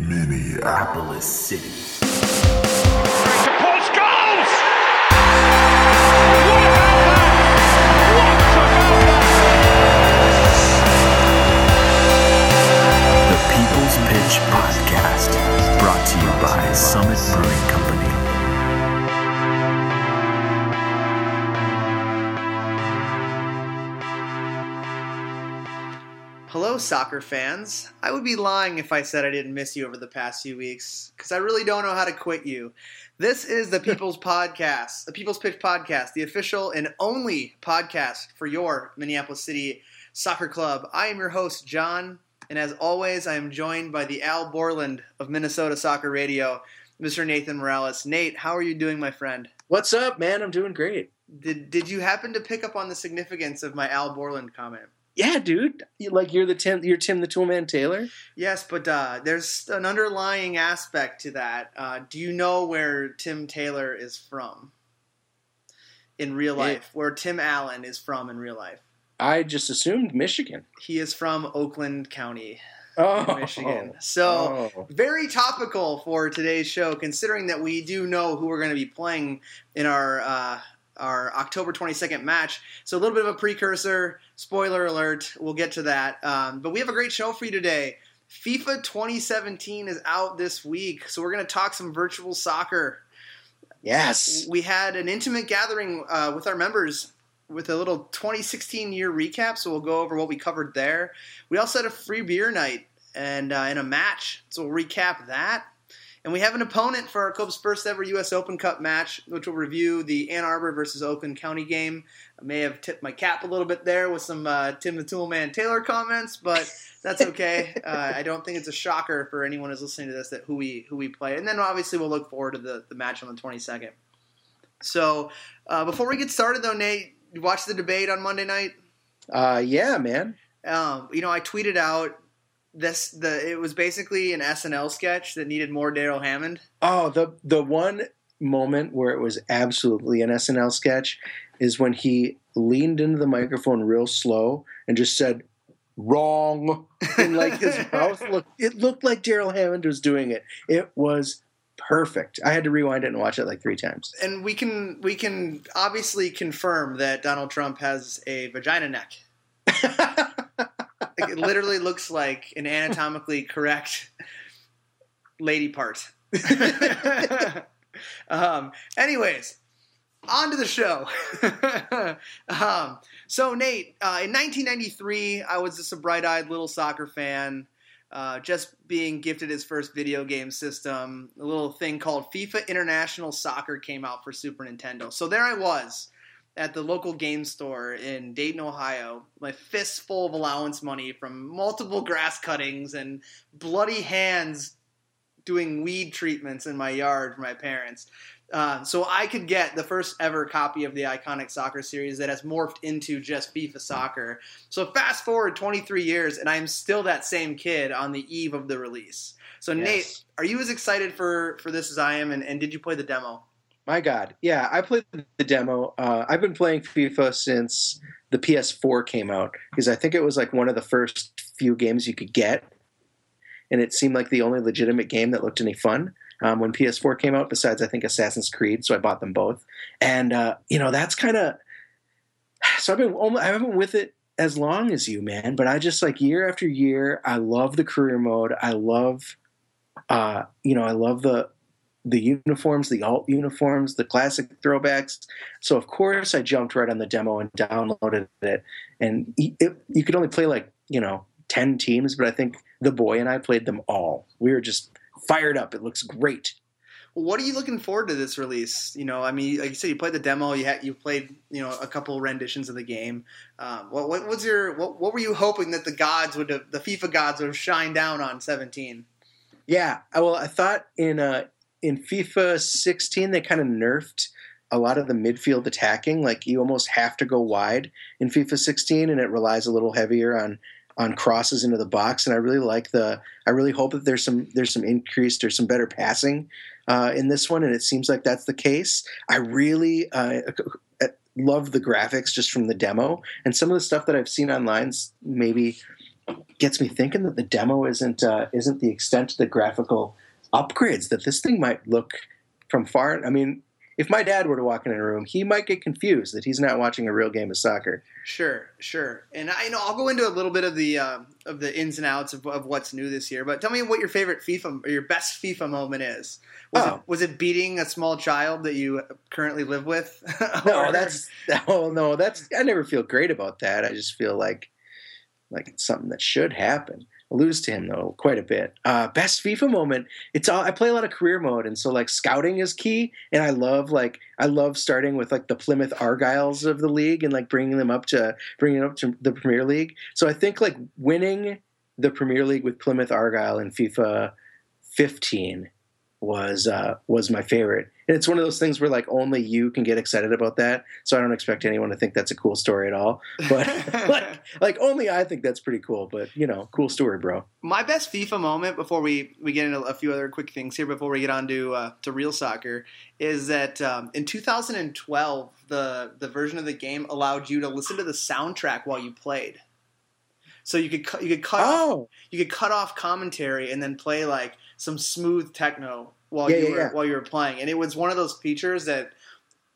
Minneapolis City. to Paul Scholes! The People's Pitch Podcast, brought to you by Summit Brewing soccer fans. I would be lying if I said I didn't miss you over the past few weeks, because I really don't know how to quit you. This is the People's Podcast, the People's Pitch Podcast, the official and only podcast for your Minneapolis City Soccer Club. I am your host, John, and as always, I am joined by the Al Borland of Minnesota Soccer Radio, Mr. Nathan Morales. Nate, how are you doing, my friend? What's up, man? I'm doing great. Did, did you happen to pick up on the significance of my Al Borland comment? Yeah, dude. You, like you're the Tim, you're Tim the Toolman Taylor. Yes, but uh, there's an underlying aspect to that. Uh, do you know where Tim Taylor is from in real Yeah. life? Where Tim Allen is from in real life? I just assumed Michigan. He is from Oakland County, Oh, Michigan. So. Oh. Very topical for today's show, considering that we do know who we're going to be playing in our uh, our October 22nd match. So a little bit of a precursor. Spoiler alert. We'll get to that. Um, but we have a great show for you today. FIFA 2017 is out this week, so we're going to talk some virtual soccer. yes. We had an intimate gathering uh, with our members with a little 2016 year recap, so we'll go over what we covered there. We also had a free beer night and uh, in a match, so we'll recap that. And we have an opponent for our club's first ever U.S. Open Cup match, which will review the Ann Arbor versus Oakland County game. I may have tipped my cap a little bit there with some uh, Tim the Toolman Taylor comments, but that's okay. uh, I don't think it's a shocker for anyone who's listening to this that who we who we play. And then obviously we'll look forward to the, the match on the 22nd. So uh, before we get started, though, Nate, you watched the debate on Monday night. Uh, yeah, man. Um, you know, I tweeted out this. The it was basically an SNL sketch that needed more Darrell Hammond. Oh, the the one moment where it was absolutely an SNL sketch is when he leaned into the microphone real slow and just said wrong and like his mouth looked it looked like Darrell Hammond was doing it. It was perfect. I had to rewind it and watch it like three times. and we can we can obviously confirm that Donald Trump has a vagina neck. Like, it literally looks like an anatomically correct lady part. um, anyways, on to the show. um, so, Nate, uh, in 1993, I was just a bright eyed little soccer fan, uh, just being gifted his first video game system. A little thing called FIFA International Soccer came out for Super Nintendo. So, there I was at the local game store in Dayton, Ohio, my fists full of allowance money from multiple grass cuttings and bloody hands doing weed treatments in my yard for my parents. Uh, so I could get the first ever copy of the iconic soccer series that has morphed into just FIFA soccer. So fast forward 23 years, and I'm still that same kid on the eve of the release. So Nate, are you as excited for for this as I am? And, and did you play the demo? My God, yeah, I played the demo. Uh, I've been playing FIFA since the PS4 came out because I think it was like one of the first few games you could get, and it seemed like the only legitimate game that looked any fun um, when PS4 came out. Besides, I think Assassin's Creed, so I bought them both, and uh, you know that's kind of. So I've been almo- I haven't been with it as long as you, man, but I just like year after year. I love the career mode. I love, uh, you know, I love the the uniforms, the alt uniforms, the classic throwbacks. So of course I jumped right on the demo and downloaded it. And it, it, you could only play like you know ten teams, but I think the boy and I played them all. We were just fired up. It looks great. What are you looking forward to this release? You know, I mean, like you said, you played the demo. You had you played, you know, a couple renditions of the game. Um, what, what was your what, what were you hoping that the gods would have, the FIFA gods would have shined down on seventeen? Yeah. Well, I thought in uh, in FIFA 16 they kind of nerfed a lot of the midfield attacking. Like you almost have to go wide in FIFA 16, and it relies a little heavier on on crosses into the box. And I really like the. I really hope that there's some there's some increased or some better passing uh, in this one, and it seems like that's the case. I really uh, love the graphics just from the demo, and some of the stuff that I've seen online. Maybe gets me thinking that the demo isn't uh, isn't the extent of the graphical upgrades that this thing might look from far. I mean, if my dad were to walk in a room, he might get confused that he's not watching a real game of soccer. Sure, sure. And I you know I'll go into a little bit of the uh, of the ins and outs of, of what's new this year. But tell me what your favorite FIFA or your best FIFA moment is. Was, Oh. it, was it beating a small child that you currently live with? No, that's oh no, that's I never feel great about that. I just feel like like it's something that should happen. Lose to him though quite a bit. Uh, best FIFA moment. It's all I play a lot of career mode, and so like scouting is key. And I love like I love starting with like the Plymouth Argyles of the league and like bringing them up to bringing up to the Premier League. So I think like winning the Premier League with Plymouth Argyle in FIFA 15 was uh, was my favorite. And it's one of those things where like only you can get excited about that. So I don't expect anyone to think that's a cool story at all. But like like only I think that's pretty cool. But you know, cool story, bro. my best FIFA moment before we, we get into a few other quick things here before we get on to uh, to real soccer is that um, in 2012 the the version of the game allowed you to listen to the soundtrack while you played. So you could cut you could cut off Oh, you could cut off commentary and then play like some smooth techno while Yeah, you yeah, were yeah. while you were playing. And it was one of those features that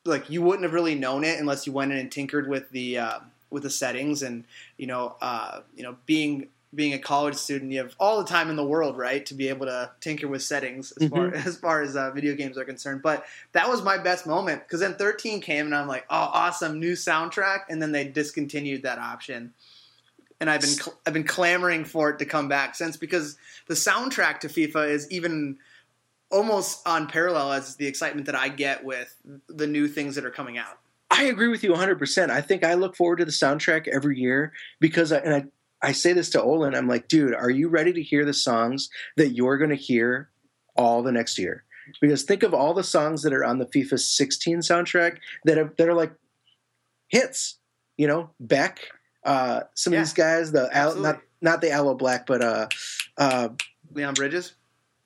like you wouldn't have really known it unless you went in and tinkered with the uh, with the settings and you know uh, you know being being a college student you have all the time in the world right to be able to tinker with settings as far Mm-hmm. as far as uh, video games are concerned but that was my best moment because then 13 came and i'm like oh awesome new soundtrack and then they discontinued that option and I've been cl- I've been clamoring for it to come back since because the soundtrack to FIFA is even almost on parallel as the excitement that I get with the new things that are coming out. I agree with you 100%. I think I look forward to the soundtrack every year because, I, and I, I say this to Olin, I'm like, dude, are you ready to hear the songs that you're going to hear all the next year? Because think of all the songs that are on the FIFA 16 soundtrack that are, that are like hits, you know, Beck, uh, some Yeah, of these guys, the Al, not not the Aloe Blacc, but uh, uh, Leon Bridges.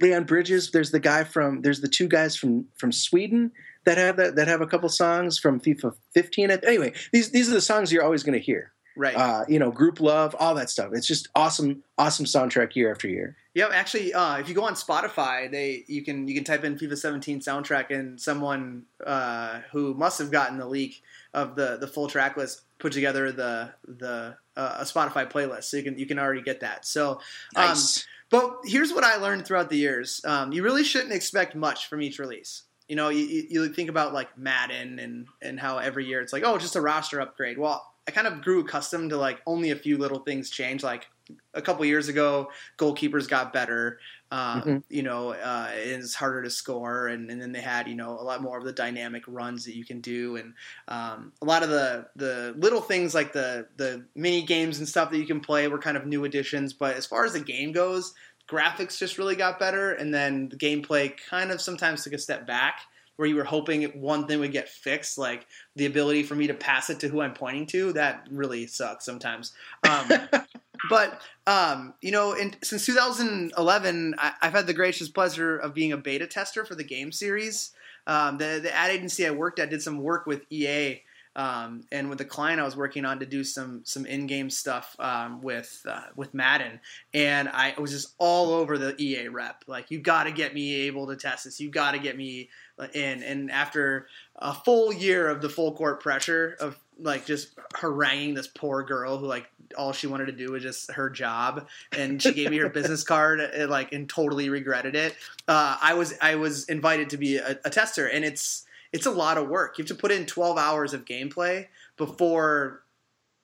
Leon Bridges. There's the guy from. There's the two guys from from Sweden that have that that have a couple songs from FIFA 15. Anyway, these these are the songs you're always going to hear. Right. Uh, you know, Grouplove, all that stuff. It's just awesome, awesome soundtrack year after year. Yeah, actually, uh, if you go on Spotify, they you can you can type in FIFA 17 soundtrack, and someone uh, who must have gotten the leak of the the full track list put together the the uh, a Spotify playlist, so you can you can already get that. So, um, Nice. but here's what I learned throughout the years: um, you really shouldn't expect much from each release. You know, you, you you think about like Madden and and how every year it's like, oh, just a roster upgrade. Well, I kind of grew accustomed to like only a few little things change. Like a couple years ago, goalkeepers got better. Um, Mhm. You know, uh, it's harder to score, and, and then they had you know a lot more of the dynamic runs that you can do, and um, a lot of the the little things like the the mini games and stuff that you can play were kind of new additions. But as far as the game goes, graphics just really got better, and then the gameplay kind of sometimes took a step back. Where you were hoping one thing would get fixed, like the ability for me to pass it to who I'm pointing to, that really sucks sometimes. Um, but um, you know, in, since 2011, I, I've had the gracious pleasure of being a beta tester for the game series. Um, the the ad agency I worked at did some work with EA um, and with the client I was working on to do some some in game stuff um, with uh, with Madden, and I was just all over the EA rep. Like, you got to get me able to test this. You got to get me in. And after a full year of the full court pressure of like just haranguing this poor girl who like all she wanted to do was just her job and she gave me her business card and like and totally regretted it. Uh, i was i was invited to be a, a tester and it's it's a lot of work. You have to put in 12 hours of gameplay before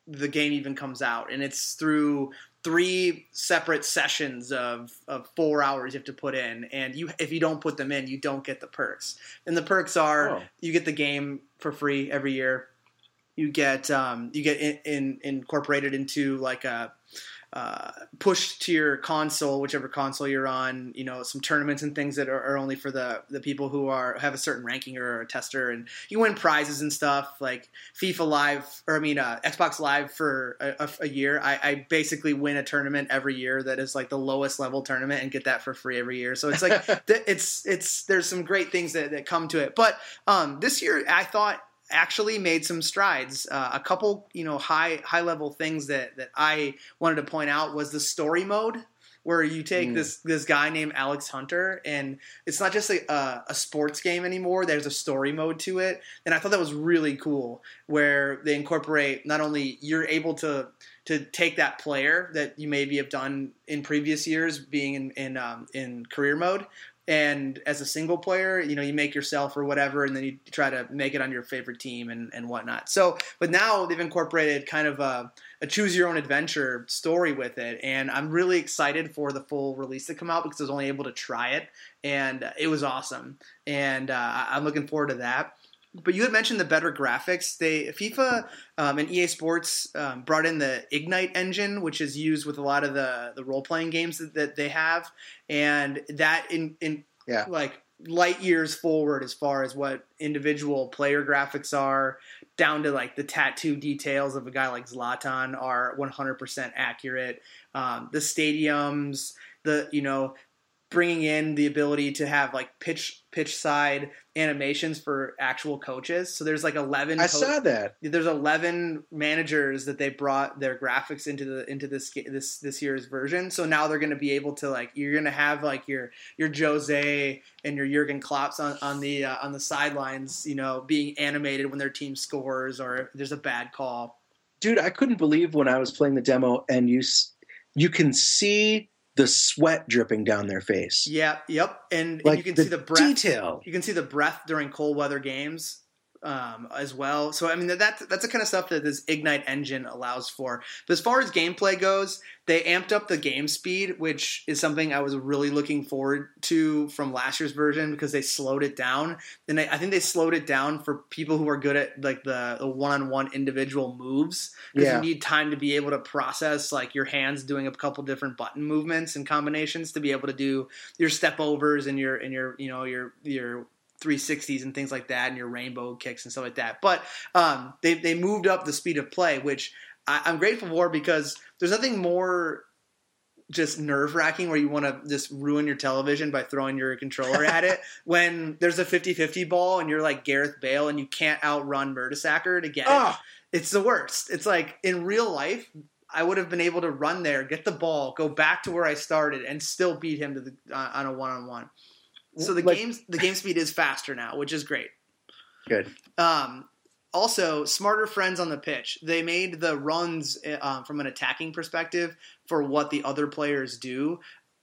the game even comes out and it's through three separate sessions of, of four hours you have to put in and you if you don't put them in you don't get the perks. And the perks are Oh. you get the game for free every year you get um, you get in, in, incorporated into like a uh, push to your console, whichever console you're on. You know, some tournaments and things that are, are only for the the people who are have a certain ranking or a tester, and you win prizes and stuff like FIFA Live or I mean uh, Xbox Live for a, a, a year. I, I basically win a tournament every year that is like the lowest level tournament and get that for free every year. So it's like th- it's it's there's some great things that, that come to it. But um, this year I thought actually made some strides. Uh, a couple, you know, high high level things that that I wanted to point out was the story mode where you take Mm. this this guy named Alex Hunter, and it's not just a, a, a sports game anymore. There's a story mode to it, and I thought that was really cool. Where they incorporate not only you're able to to take that player that you maybe have done in previous years, being in in um, in career mode. And as a single player, you know, you make yourself or whatever, and then you try to make it on your favorite team and, and whatnot. So, but now they've incorporated kind of a, a choose your own adventure story with it, and I'm really excited for the full release to come out because I was only able to try it, and it was awesome, and uh, I'm looking forward to that. But you had mentioned the better graphics. They FIFA um, and EA Sports um, brought in the Ignite engine, which is used with a lot of the the role playing games that, that they have, and that in in Yeah. like light years forward as far as what individual player graphics are, down to like the tattoo details of a guy like Zlatan are 100% accurate. Um, the stadiums, the you know bringing in the ability to have like pitch pitch side animations for actual coaches. So there's like 11 I co- saw that. there's 11 managers that they brought their graphics into the into this this this year's version. So now they're going to be able to like you're going to have like your your Jose and your Jurgen Klopps on on the uh, on the sidelines, you know, being animated when their team scores or there's a bad call. dude i couldn't believe when i was playing the demo and you you can see the sweat dripping down their face. Yeah, yep, and, and you can see the breath. detail. You can see the breath during cold weather games um, as well. So I mean that that's that's the kind of stuff that this Ignite engine allows for. But as far as gameplay goes, they amped up the game speed, which is something I was really looking forward to from last year's version because they slowed it down. And I, I think they slowed it down for people who are good at like the, the one-on-one individual moves because Yeah. you need time to be able to process like your hands doing a couple different button movements and combinations to be able to do your step overs and your and your you know your your 360s and things like that and your rainbow kicks and stuff like that but um, they, they moved up the speed of play which I, i'm grateful for because there's nothing more just nerve wracking where you want to just ruin your television by throwing your controller at it when there's a 50-50 ball and you're like Gareth Bale and you can't outrun Mertesacker to get it oh it's the worst. It's like in real life, I would have been able to run there, get the ball, go back to where I started, and still beat him to the uh, on a one on one. So the Like- game's the game speed is faster now, which is great. good Um, also, smarter friends on the pitch. They made the runs uh, from an attacking perspective for what the other players do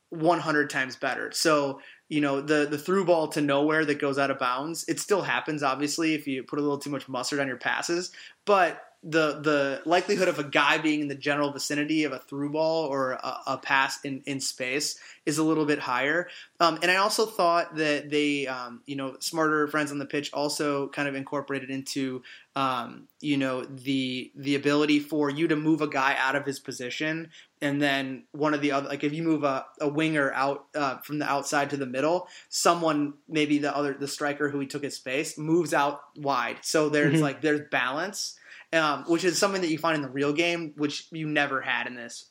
100 times better. So, you know, the the through ball to nowhere that goes out of bounds, it still happens obviously if you put a little too much mustard on your passes, but the the likelihood of a guy being in the general vicinity of a through ball or a, a pass in, in space is a little bit higher. Um, and I also thought that they, um, you know, smarter friends on the pitch also kind of incorporated into, um, you know, the the ability for you to move a guy out of his position, and then one of the other, like if you move a, a winger out uh, from the outside to the middle, someone maybe the other the striker who he took his space moves out wide. So there's Mhm. like there's balance. Um, which is something that you find in the real game, which you never had in this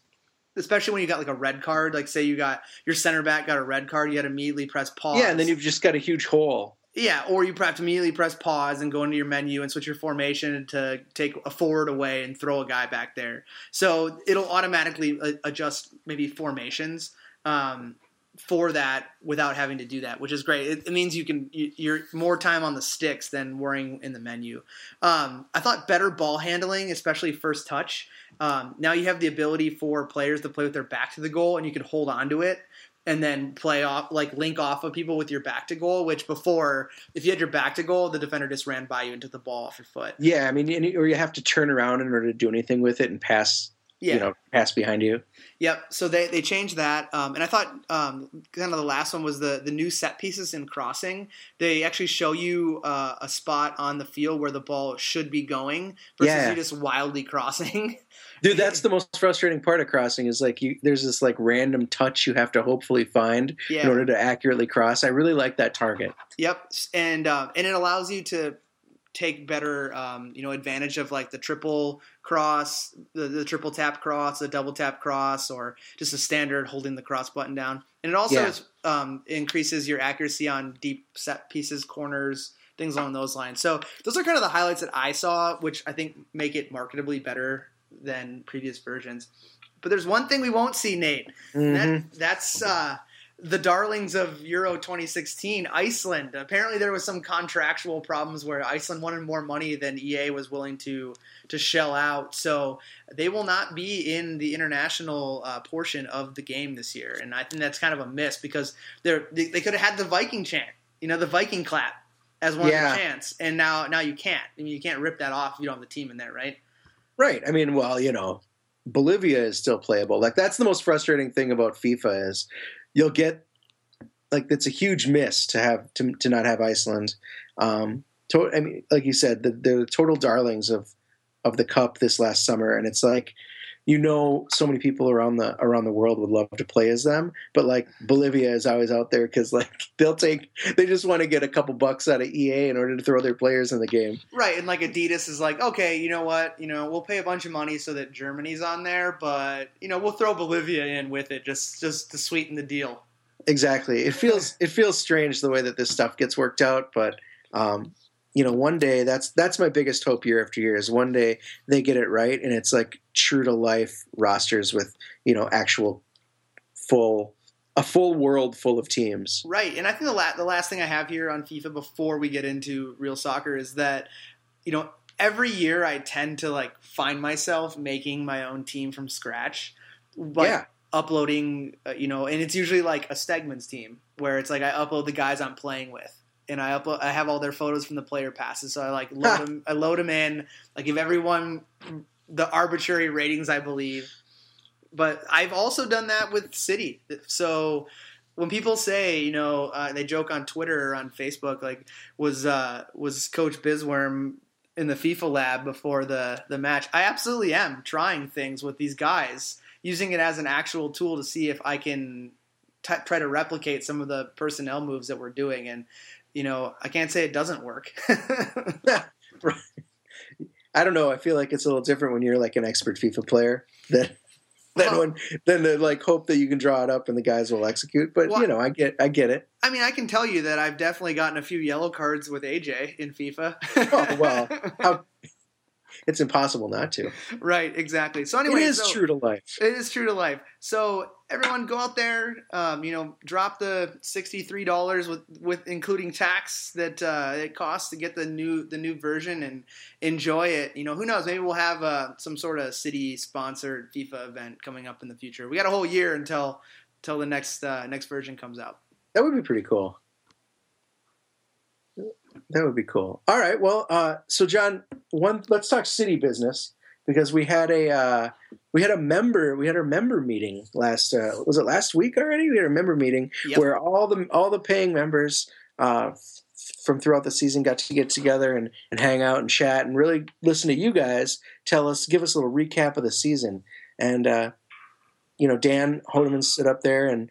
especially when you got like a red card. Like say you got your center back got a red card, you had to immediately press pause. yeah and then you've just got a huge hole yeah, or you have to immediately press pause and go into your menu and switch your formation to take a forward away and throw a guy back there. So it'll automatically uh, adjust maybe formations um, for that without having to do that, which is great. It, it means you can you- you're more time on the sticks than worrying in the menu. Um, I thought better ball handling, especially first touch. Um, now you have the ability for players to play with their back to the goal, and you can hold on to it and then play off like link off of people with your back to goal. Which before, if you had your back to goal, the defender just ran by you and took the ball off your foot. yeah i mean or you have to turn around in order to do anything with it and pass Yeah. you know pass behind you Yep. So they, they changed that, um, and I thought um, kind of the last one was the the new set pieces in crossing. They actually show you uh, a spot on the field where the ball should be going versus Yeah. you just wildly crossing. Dude, that's the most frustrating part of crossing is like you there's this like random touch you have to hopefully find in order to accurately cross. I really like that target. Yep. And uh, and it allows you to take better um, you know advantage of like the triple cross, the, the triple tap cross, the double tap cross, or just a standard holding the cross button down. And it also Yeah. is, um, increases your accuracy on deep set pieces, corners, things along those lines. So those are kind of the highlights that I saw, which I think make it marketably better than previous versions. But there's one thing we won't see, Nate. Mhm. That, that's uh, the darlings of Euro 2016, Iceland. Apparently, there was some contractual problems where Iceland wanted more money than EA was willing to to shell out. So they will not be in the international uh, portion of the game this year, and I think that's kind of a miss because they're, they they could have had the Viking chant, you know, the Viking clap as one Yeah. of the chants, and now now you can't. I mean, you can't rip that off if you don't have the team in there, right? Right. I mean, well, you know, Bolivia is still playable. Like that's the most frustrating thing about FIFA is you'll get like it's a huge miss to have to, to not have Iceland. Um, to, I mean, like you said, the, the total darlings of of the cup this last summer, and it's like you know, so many people around the around the world would love to play as them, but like Bolivia is always out there because like they'll take they just want to get a couple bucks out of EA in order to throw their players in the game. Right, and like Adidas is like, okay, you know what, you know, we'll pay a bunch of money so that Germany's on there, but you know, we'll throw Bolivia in with it just just to sweeten the deal. Exactly. It feels it feels strange the way that this stuff gets worked out, but um, you know, one day that's that's my biggest hope year after year is one day they get it right and it's like true to life rosters with you know actual full a full world full of teams. Right, and I think the la- the last thing I have here on FIFA before we get into real soccer is that you know every year I tend to like find myself making my own team from scratch, like Yeah. uploading, uh, you know, and it's usually like a Stegman's team where it's like I upload the guys I'm playing with. And I upload. I have all their photos from the player passes, so I like load them. I load them in. I give everyone the arbitrary ratings I believe. But I've also done that with City. So when people say, you know, uh, they joke on Twitter or on Facebook, like, was uh, was Coach Bizworm in the FIFA lab before the the match? I absolutely am trying things with these guys, using it as an actual tool to see if I can t- try to replicate some of the personnel moves that we're doing. And you know, I can't say it doesn't work. I don't know. I feel like it's a little different when you're like an expert FIFA player than than Well- when than the like hope that you can draw it up and the guys will execute. But Well- you know, I get I get it. I mean, I can tell you that I've definitely gotten a few yellow cards with AJ in FIFA. Oh, well, how- It's impossible not to. right, exactly. So anyway, it is so- true to life. It is true to life. So everyone, go out there. Um, you know, drop the sixty-three dollars with with including tax that uh, it costs to get the new the new version and enjoy it. You know, who knows? Maybe we'll have uh, some sort of city sponsored FIFA event coming up in the future. We got a whole year until until the next uh, next version comes out. That would be pretty cool. That would be cool. All right. Well, uh, so John, one let's talk city business because we had a uh, we had a member we had our member meeting last uh, was it last week already? We had a member meeting Yep. where all the all the paying members uh, from throughout the season got to get together and, and hang out and chat and really listen to you guys tell us give us a little recap of the season and uh, you know Dan Hodeman stood up there and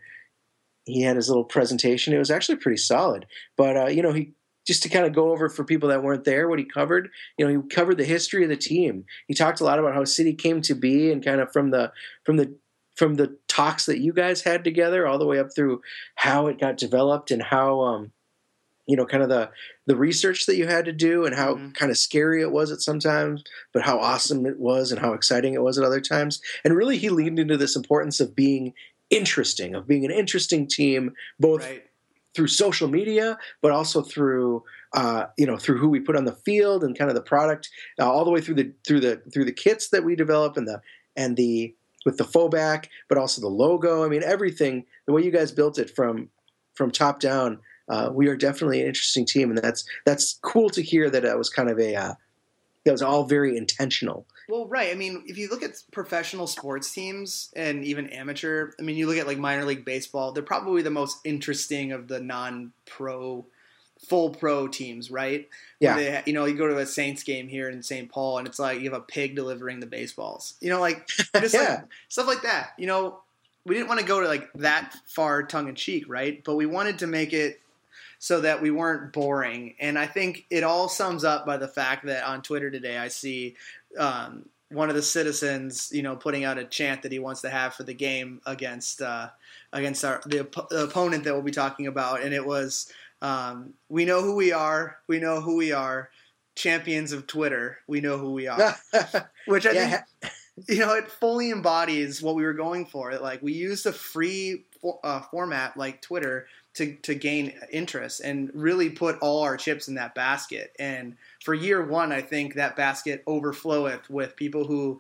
he had his little presentation. It was actually pretty solid. But uh, you know, he just to kind of go over for people that weren't there what he covered. You know, he covered the history of the team. He talked a lot about how City came to be and kind of from the from the from the talks that you guys had together all the way up through how it got developed and how um you know kind of the the research that you had to do and how Mhm. kind of scary it was at sometimes but how awesome it was and how exciting it was at other times and really he leaned into this importance of being interesting of being an interesting team both Right. Through social media, but also through uh, you know through who we put on the field and kind of the product, uh, all the way through the through the through the kits that we develop and the and the with the fallback, but also the logo. I mean, everything the way you guys built it from from top down. Uh, we are definitely an interesting team, and that's that's cool to hear that it was kind of a uh, that was all very intentional. Well, right. I mean, if you look at professional sports teams and even amateur, I mean, you look at like minor league baseball, they're probably the most interesting of the non-pro, full pro teams, right? Yeah. They, you know, you go to a Saints game here in St. Paul, and it's like you have a pig delivering the baseballs. You know, like just Yeah. like stuff like that. You know, we didn't want to go to like that far tongue in cheek, right? But we wanted to make it so that we weren't boring. And I think it all sums up by the fact that on Twitter today I see um, one of the citizens, you know, putting out a chant that he wants to have for the game against uh, against our the, op- the opponent that we'll be talking about, and it was Um, we know who we are. We know who we are. Champions of Twitter. We know who we are. Which I Yeah. think you know it fully embodies what we were going for. Like we used a free for, uh, format like Twitter to to gain interest and really put all our chips in that basket. And for year one, I think that basket overfloweth with people who,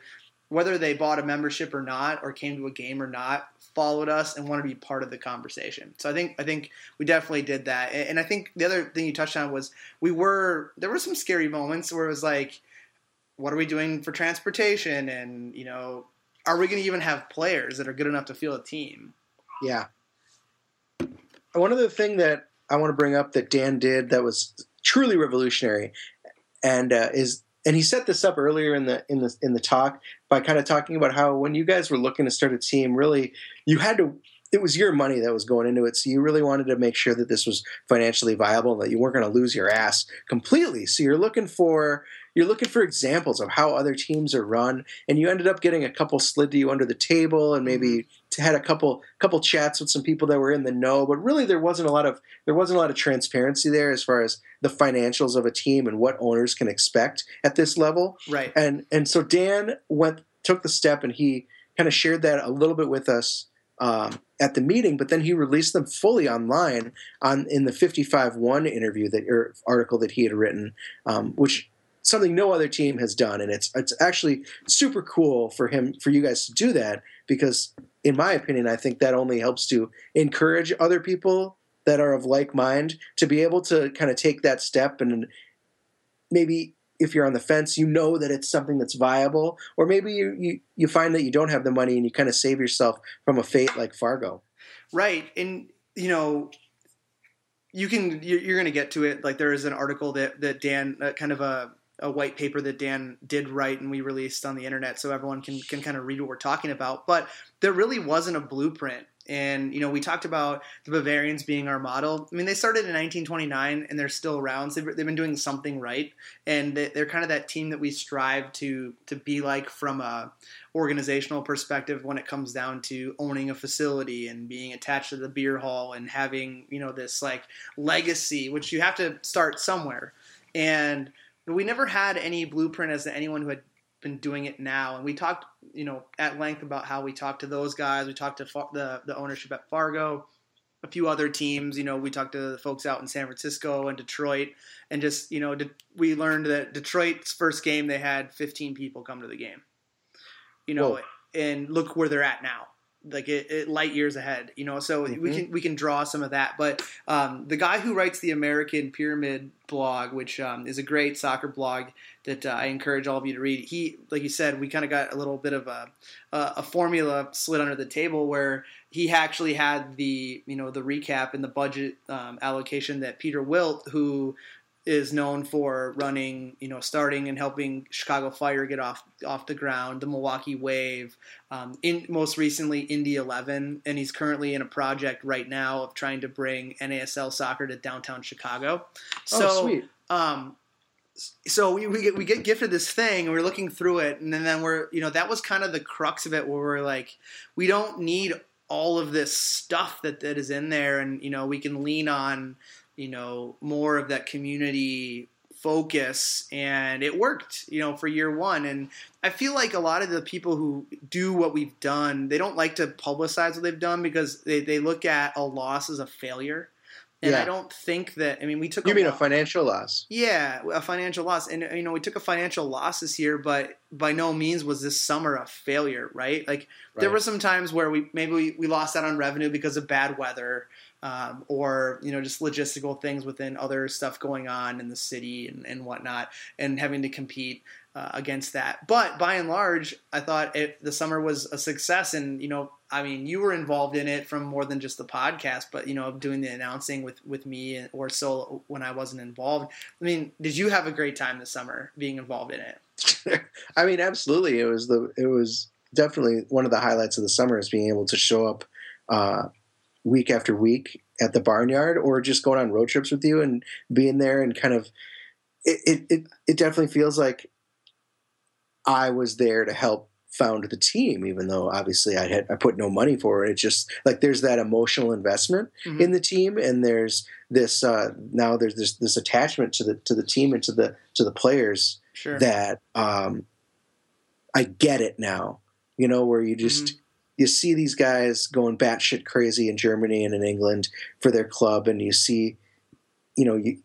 whether they bought a membership or not, or came to a game or not, followed us and want to be part of the conversation. So I think I think we definitely did that. And I think the other thing you touched on was we were there were some scary moments where it was like, what are we doing for transportation? And you know, are we going to even have players that are good enough to field a team? Yeah. One other thing that I want to bring up that Dan did that was truly revolutionary, and uh, is and he set this up earlier in the in the in the talk by kind of talking about how when you guys were looking to start a team, really you had to. It was your money that was going into it, so you really wanted to make sure that this was financially viable, that you weren't going to lose your ass completely. So you're looking for you're looking for examples of how other teams are run, and you ended up getting a couple slid to you under the table, and maybe had a couple couple chats with some people that were in the know. But really, there wasn't a lot of there wasn't a lot of transparency there as far as the financials of a team and what owners can expect at this level. Right. And and so Dan went took the step and he kind of shared that a little bit with us um, at the meeting, but then he released them fully online on in the 55-1 interview that or article that he had written, um, which something no other team has done, and it's it's actually super cool for him for you guys to do that because, in my opinion, I think that only helps to encourage other people that are of like mind to be able to kind of take that step and maybe if you're on the fence, you know that it's something that's viable, or maybe you, you, you find that you don't have the money and you kind of save yourself from a fate like Fargo. Right. And, you know, you can, you're, going to get to it. Like there is an article that, that Dan, uh, kind of a, a white paper that Dan did write and we released on the internet so everyone can, can kind of read what we're talking about. But there really wasn't a blueprint. And, you know, we talked about the Bavarians being our model. I mean, they started in 1929 and they're still around. So they've, they've been doing something right. And they- they're kind of that team that we strive to, to be like from a organizational perspective when it comes down to owning a facility and being attached to the beer hall and having, you know, this like legacy, which you have to start somewhere. And we never had any blueprint as to anyone who had been doing it now. And we talked, you know, at length about how we talked to those guys. We talked to Fa- the the ownership at Fargo, a few other teams. You know, we talked to the folks out in San Francisco and Detroit, and just you know, de- we learned that Detroit's first game they had 15 people come to the game. You know, Whoa. and look where they're at now. Like it, it light years ahead, you know. So we Mhm. can we can draw some of that. But um, the guy who writes the American Pyramid blog, which um, is a great soccer blog that uh, I encourage all of you to read. He, like you said, we kind of got a little bit of a a a formula slid under the table where he actually had the you know the recap and the budget um, allocation that Peter Wilt, who is known for running, you know, starting and helping Chicago Fire get off off the ground, the Milwaukee Wave, um, in most recently Indy Eleven, and he's currently in a project right now of trying to bring NASL soccer to downtown Chicago. So, oh, sweet. um, so we, we get we get gifted this thing and we're looking through it and then, then we're you know that was kind of the crux of it where we're like we don't need all of this stuff that, that is in there and you know we can lean on you know more of that community focus and it worked you know for year one. And i feel like a lot of the people who do what we've done they don't like to publicize what they've done because they, they look at a loss as a failure. And i don't think that i mean we took You mean a financial loss? yeah, a financial loss, and you know we took a financial loss this year, but by no means was this summer a failure, right? Like there were some times where we maybe we, we lost out on revenue because of bad weather, um, or you know just logistical things within other stuff going on in the city and, and whatnot, and having to compete uh, against that. But by and large, I thought it, the summer was a success, and you know. I mean, you were involved in it from more than just the podcast, but you know, doing the announcing with with me or so when I wasn't involved. I mean, did you have a great time this summer being involved in it? I mean, absolutely. It was the it was definitely one of the highlights of the summer is being able to show up uh, week after week at the barnyard or just going on road trips with you and being there and kind of it it it, it definitely feels like I was there to help found the team, even though obviously I had I put no money for it. It's just like there's that emotional investment Mhm. in the team, and there's this uh, now there's this this attachment to the to the team and to the to the players Sure. that um, I get it now. You know, where you just Mm-hmm. You see these guys going batshit crazy in Germany and in England for their club, and you see, you know, you.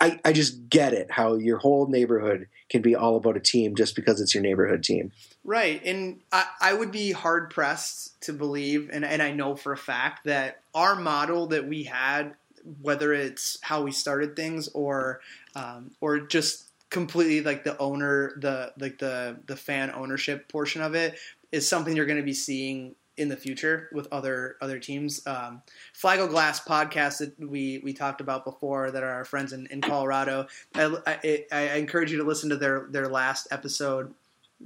I, I just get it how your whole neighborhood can be all about a team just because it's your neighborhood team. Right. And I, I would be hard pressed to believe, and, and I know for a fact, that our model that we had, whether it's how we started things or um, or just completely like the owner, the like the the fan ownership portion of it, is something you're going to be seeing in the future with other other teams. Um, Flago Glass podcast that we we talked about before that are our friends in, in Colorado. I, I, I encourage you to listen to their their last episode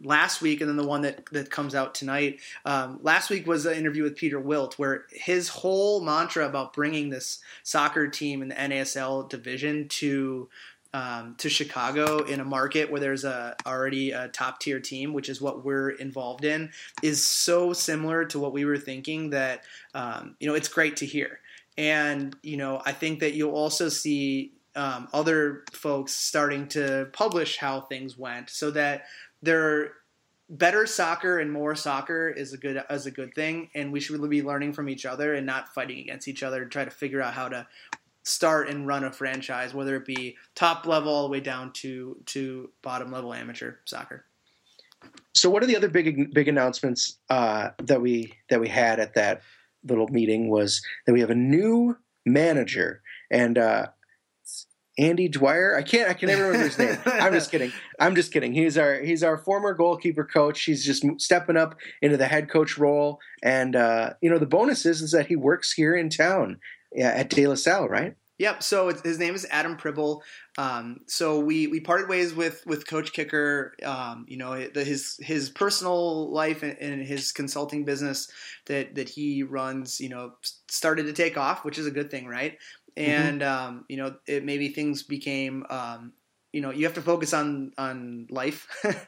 last week and then the one that, that comes out tonight. Um, last week was an interview with Peter Wilt where his whole mantra about bringing this soccer team in the NASL division to um, to Chicago in a market where there's a already a top tier team, which is what we're involved in, is so similar to what we were thinking that um, you know it's great to hear. And you know, I think that you'll also see um, other folks starting to publish how things went, so that there better soccer and more soccer is a good is a good thing, and we should really be learning from each other and not fighting against each other to try to figure out how to start and run a franchise, whether it be top level all the way down to to bottom level amateur soccer. So, what are the other big big announcements uh, that we that we had at that little meeting? Was that we have a new manager and uh, Andy Dwyer. I can't I can never remember his name. I'm just kidding. I'm just kidding. He's our he's our former goalkeeper coach. He's just stepping up into the head coach role. And uh, you know the bonus is is that he works here in town at De La Salle, right? Yep. So his name is Adam Pribble. Um, so we, we parted ways with with Coach Kicker. Um, you know the, his his personal life and, and his consulting business that that he runs. You know started to take off, which is a good thing, right? And um, you know it maybe things became. You know you have to focus on on life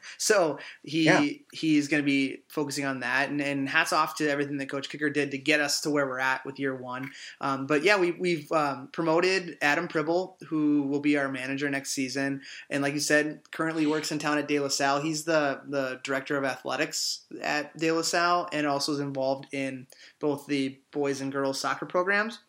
so he Yeah. he's going to be focusing on that and, and hats off to everything that coach kicker did to get us to where we're at with year one um, but yeah, we, we've um, promoted Adam Pribble, who will be our manager next season, and like you said, currently works in town at De La Salle. He's the the director of athletics at De La Salle, and also is involved in both the boys and girls soccer programs.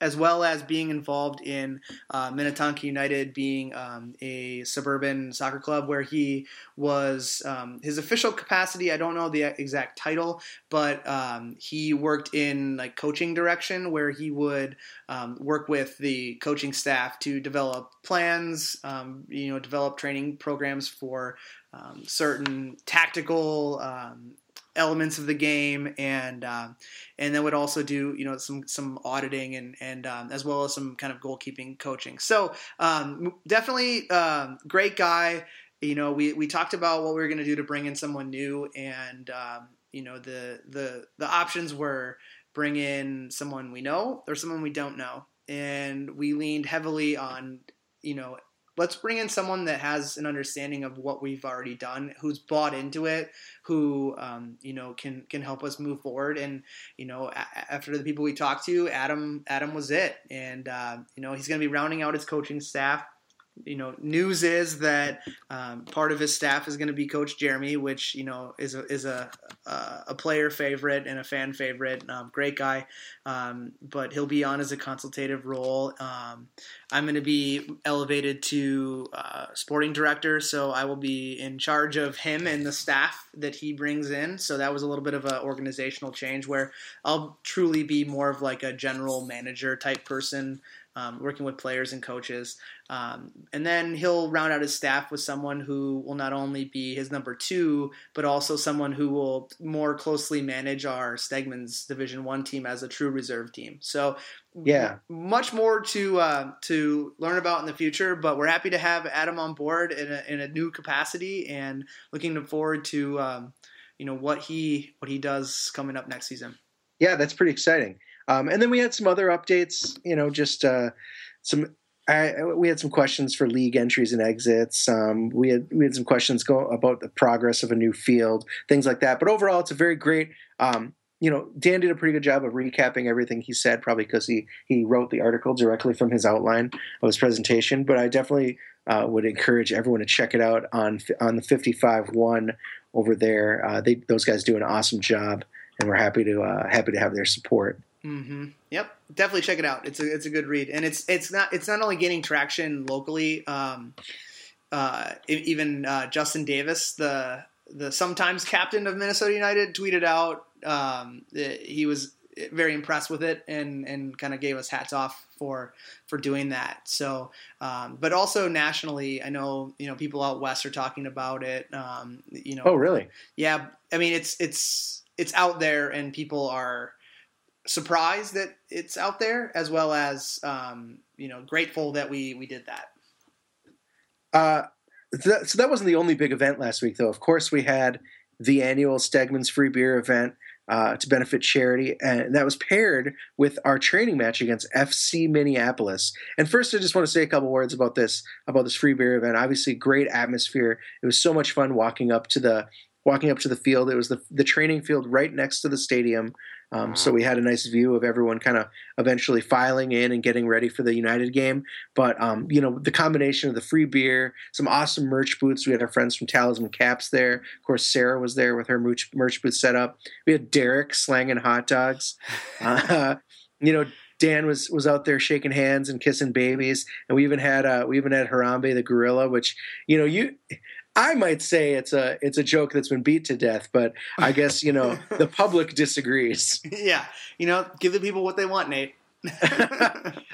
As well as being involved in uh, Minnetonka United being um, a suburban soccer club where he was um, his official capacity. I don't know the exact title, but um, he worked in like coaching direction where he would um, work with the coaching staff to develop plans, um, you know, develop training programs for um, certain tactical elements of the game, and um, and then would also do you know some some auditing and and um, as well as some kind of goalkeeping coaching. So um, definitely um, great guy. You know, we, we talked about what we were going to do to bring in someone new, and um, you know the the the options were bring in someone we know or someone we don't know, and we leaned heavily on you know let's bring in someone that has an understanding of what we've already done, who's bought into it, who um, you know can can help us move forward. And you know, a- after the people we talked to, Adam Adam was it, and uh, you know he's going to be rounding out his coaching staff. You know, news is that um, part of his staff is going to be Coach Jeremy, which you know is a is a a, a player favorite and a fan favorite. Um, great guy, um, but he'll be on as a consultative role. Um, I'm going to be elevated to uh, sporting director, so I will be in charge of him and the staff that he brings in. So that was a little bit of an organizational change where I'll truly be more of like a general manager type person, um, working with players and coaches. Um, and then he'll round out his staff with someone who will not only be his number two, but also someone who will more closely manage our Stegman's Division One team as a true reserve team. So Yeah. much more to uh, to learn about in the future. But we're happy to have Adam on board in a, in a new capacity, and looking forward to um, you know what he what he does coming up next season. yeah, that's pretty exciting. Um, and then we had some other updates, you know, just uh, some I, we had some questions for league entries and exits. Um, we had we had some questions go about the progress of a new field, things like that. But overall, it's a very great. Um, you know, Dan did a pretty good job of recapping everything he said, probably because he he wrote the article directly from his outline of his presentation. But I definitely uh, would encourage everyone to check it out on on the 55 one over there. Uh, they those guys do an awesome job, and we're happy to uh, happy to have their support. Mm-hmm. Yep, definitely check it out. It's a it's a good read, and it's it's not it's not only gaining traction locally. Um, uh, even uh, Justin Davis, the the sometimes captain of Minnesota United, tweeted out um, he was very impressed with it and and kind of gave us hats off for for doing that. So, um, but also nationally, I know you know people out west are talking about it. Um, you know, oh really? Yeah, I mean it's it's it's out there and people are surprised that it's out there, as well as um, you know grateful that we we did that. Uh, so that wasn't the only big event last week, though. Of course, we had the annual Stegman's Free Beer event uh, to benefit charity, and that was paired with our training match against FC Minneapolis. And first, I just want to say a couple words about this about this free beer event. Obviously, great atmosphere. It was so much fun walking up to the walking up to the field. It was the the training field right next to the stadium. Um, so we had a nice view of everyone kind of eventually filing in and getting ready for the United game. But um, you know, the combination of the free beer, some awesome merch booths. We had our friends from Talisman Caps there. Of course, Sarah was there with her merch, merch booth set up. We had Derek slanging hot dogs. Uh, you know, Dan was was out there shaking hands and kissing babies, and we even had uh, we even had Harambe the gorilla, which you know you I might say it's a it's a joke that's been beat to death, but I guess you know the public disagrees. Yeah, you know, give the people what they want, Nate.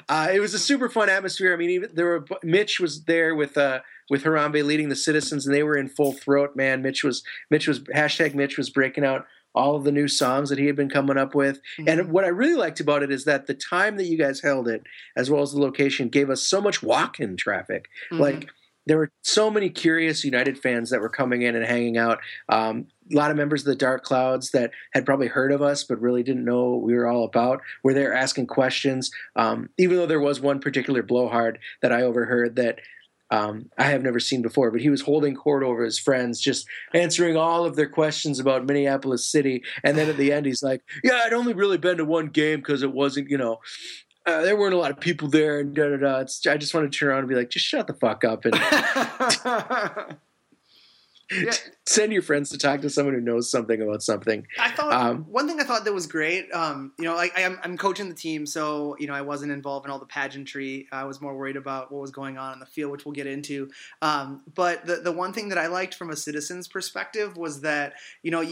uh, it was a super fun atmosphere. I mean, even there were Mitch was there with uh, with Harambe leading the citizens, and they were in full throat. Man, Mitch was Mitch was hashtag Mitch was breaking out all of the new songs that he had been coming up with. Mm-hmm. And what I really liked about it is that the time that you guys held it, as well as the location, gave us so much walk-in traffic. Mm-hmm. Like there were so many curious United fans that were coming in and hanging out. Um, a lot of members of the Dark Clouds that had probably heard of us but really didn't know what we were all about were there asking questions. Um, even though there was one particular blowhard that I overheard that um, I have never seen before, but he was holding court over his friends, just answering all of their questions about Minneapolis City. And then at the end, he's like, "Yeah, I'd only really been to one game because it wasn't, you know, uh, there weren't a lot of people there, and da da da. It's, I just want to turn around and be like, just shut the fuck up and yeah. send your friends to talk to someone who knows something about something. I thought um, one thing I thought that was great. Um, you know, like I, am coaching the team, so you know I wasn't involved in all the pageantry. I was more worried about what was going on in the field, which we'll get into. Um, but the the one thing that I liked from a citizen's perspective was that you know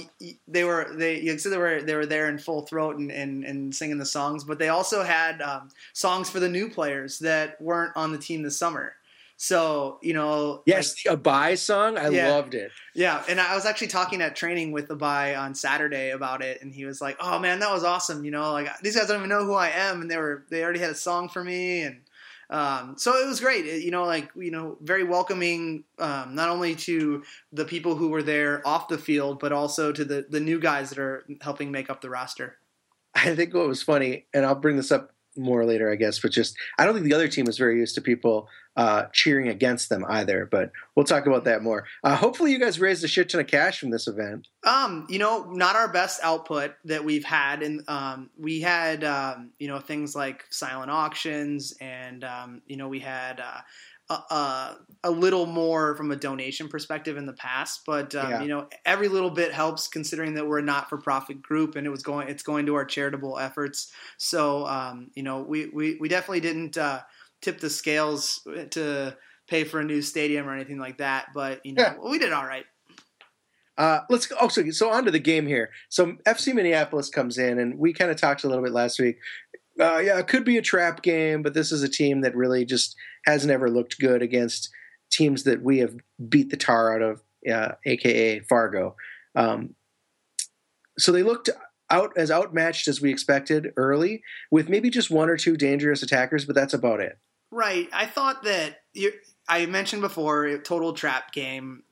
they were they you said they were they were there in full throat and, and, and singing the songs, but they also had um, songs for the new players that weren't on the team this summer. So you know, yes, like, the Abai song, I yeah, loved it. Yeah, and I was actually talking at training with Abai on Saturday about it, and he was like, "Oh man, that was awesome!" You know, like these guys don't even know who I am, and they were they already had a song for me, and um, so it was great. It, you know, like you know, very welcoming, um, not only to the people who were there off the field, but also to the the new guys that are helping make up the roster. I think what was funny, and I'll bring this up more later, I guess. But just, I don't think the other team was very used to people uh, cheering against them either. But we'll talk about that more. Uh, hopefully, you guys raised a shit ton of cash from this event. Um, you know, not our best output that we've had, and um, we had um, you know things like silent auctions, and um, you know we had. Uh, a, a, little more from a donation perspective in the past, but um, yeah. you know every little bit helps considering that we're a not-for-profit group and it was going it's going to our charitable efforts. So um, you know we, we, we definitely didn't uh, tip the scales to pay for a new stadium or anything like that, but you know yeah. we did all right. Uh, let's go. Oh, so, so on to the game here. So FC Minneapolis comes in, and we kind of talked a little bit last week uh, yeah, it could be a trap game, but this is a team that really just hasn't ever looked good against teams that we have beat the tar out of, uh, aka Fargo. Um, so they looked out as outmatched as we expected early, with maybe just one or two dangerous attackers, but that's about it. Right. I thought that you, I mentioned before total trap game,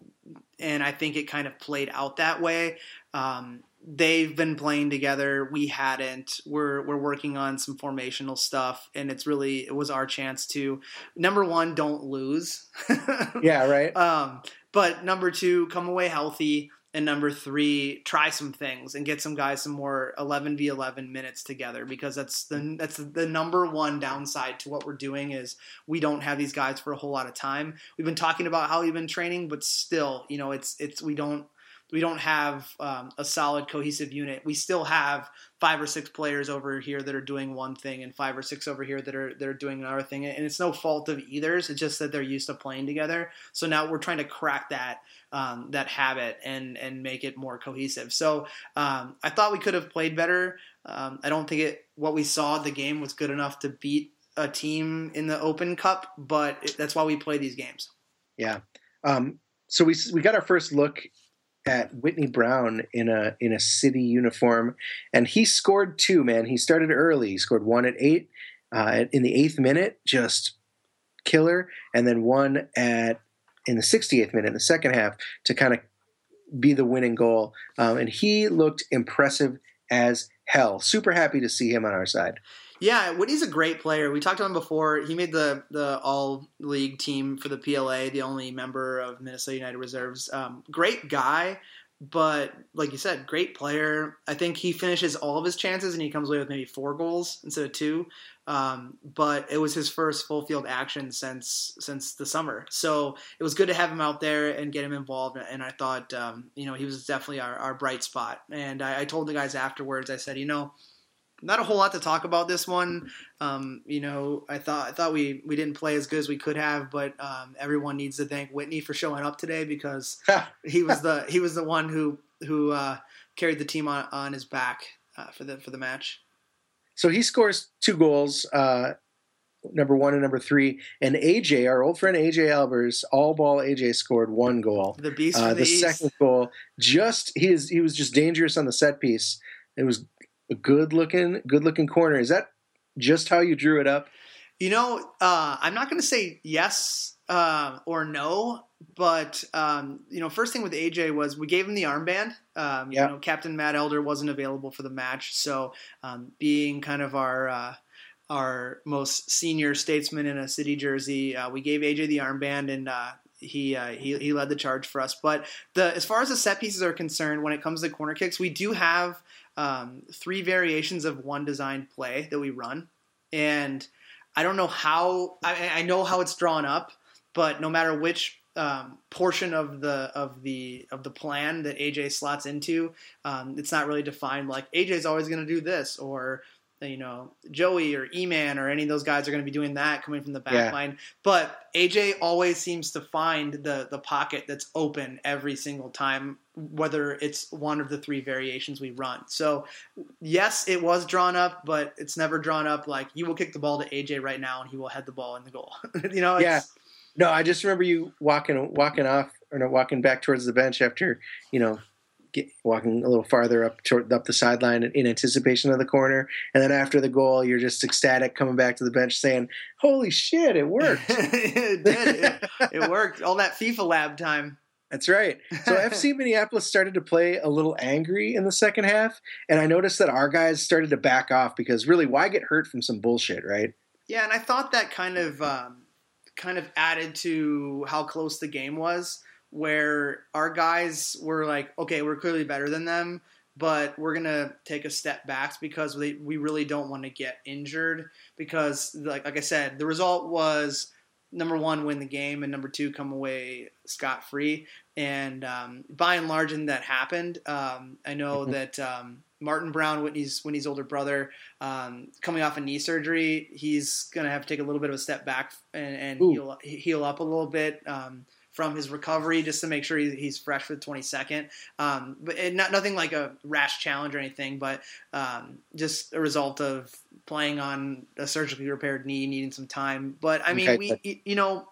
and I think it kind of played out that way. Um, they've been playing together. We hadn't. We're we're working on some formational stuff, and it's really it was our chance to number one, don't lose. Yeah, right. Um, but number two, come away healthy. And number three, try some things and get some guys some more 11 v 11 minutes together because that's the that's the number one downside to what we're doing is we don't have these guys for a whole lot of time. We've been talking about how we've been training, but still, you know, it's it's we don't we don't have um, a solid cohesive unit. We still have five or six players over here that are doing one thing, and five or six over here that are that are doing another thing. And it's no fault of either's. It's just that they're used to playing together. So now we're trying to crack that um, that habit and and make it more cohesive. So um, I thought we could have played better. Um, I don't think it what we saw the game was good enough to beat a team in the Open Cup, but it, that's why we play these games. Yeah. Um, so we we got our first look at Whitney Brown in a in a city uniform, and he scored two. Man, he started early. He scored one at eight uh, in the eighth minute, just killer, and then one at in the 68th minute in the second half to kind of be the winning goal. Um, and he looked impressive as hell. Super happy to see him on our side. Yeah, Whitney's a great player. We talked about him before. He made the the all league team for the PLA, the only member of Minnesota United Reserves. Um, great guy, but like you said, great player. I think he finishes all of his chances and he comes away with maybe four goals instead of two. Um, but it was his first full field action since since the summer, so it was good to have him out there and get him involved. And I thought, um, you know, he was definitely our, our bright spot. And I, I told the guys afterwards, I said, you know not a whole lot to talk about this one. Um, you know, I thought I thought we we didn't play as good as we could have, but um, everyone needs to thank Whitney for showing up today because he was the he was the one who who uh, carried the team on, on his back uh, for the for the match. So he scores two goals, uh, number one and number three, and AJ, our old friend AJ Albers, all ball AJ scored one goal. The beast. Uh, the, the second goal, just he is he was just dangerous on the set piece. It was a good looking, good looking corner. Is that just how you drew it up? You know, uh, I'm not going to say yes uh, or no, but um, you know, first thing with AJ was we gave him the armband. Um, Yeah. You know, Captain Matt Elder wasn't available for the match, so um, being kind of our uh, our most senior statesman in a city jersey, uh, we gave AJ the armband, and uh, he, uh, he he led the charge for us. But the as far as the set pieces are concerned, when it comes to corner kicks, we do have um, three variations of one designed play that we run, and I don't know how I, I know how it's drawn up, but no matter which um, portion of the of the of the plan that AJ slots into, um, it's not really defined. Like AJ is always going to do this, or you know Joey or E-Man or any of those guys are going to be doing that coming from the back Yeah. line. But AJ always seems to find the the pocket that's open every single time, whether it's one of the three variations we run. So yes, it was drawn up, but it's never drawn up like you will kick the ball to AJ right now and he will head the ball in the goal. you know, Yeah. No, I just remember you walking walking off or no, walking back towards the bench after you know. Get, walking a little farther up toward, up the sideline in anticipation of the corner, and then after the goal, you're just ecstatic coming back to the bench saying, "Holy shit, it worked!" it did. It, it worked. All that FIFA lab time. That's right. So FC Minneapolis started to play a little angry in the second half, and I noticed that our guys started to back off because really, why get hurt from some bullshit, right? Yeah, and I thought that kind of um, kind of added to how close the game was, where our guys were like, okay, we're clearly better than them, but we're gonna take a step back because we we really don't want to get injured because like like I said, the result was number one win the game and number two come away scot free and um, by and large and that happened um, I know Mhm. that um, Martin Brown Whitney's Whitney's older brother um, coming off a knee surgery he's gonna have to take a little bit of a step back and, and heal, heal up a little bit. Um, from his recovery just to make sure he's, he's fresh for the 22nd um, but it, not nothing like a rash challenge or anything but um, just a result of playing on a surgically repaired knee, needing some time. But I mean, Okay, we you know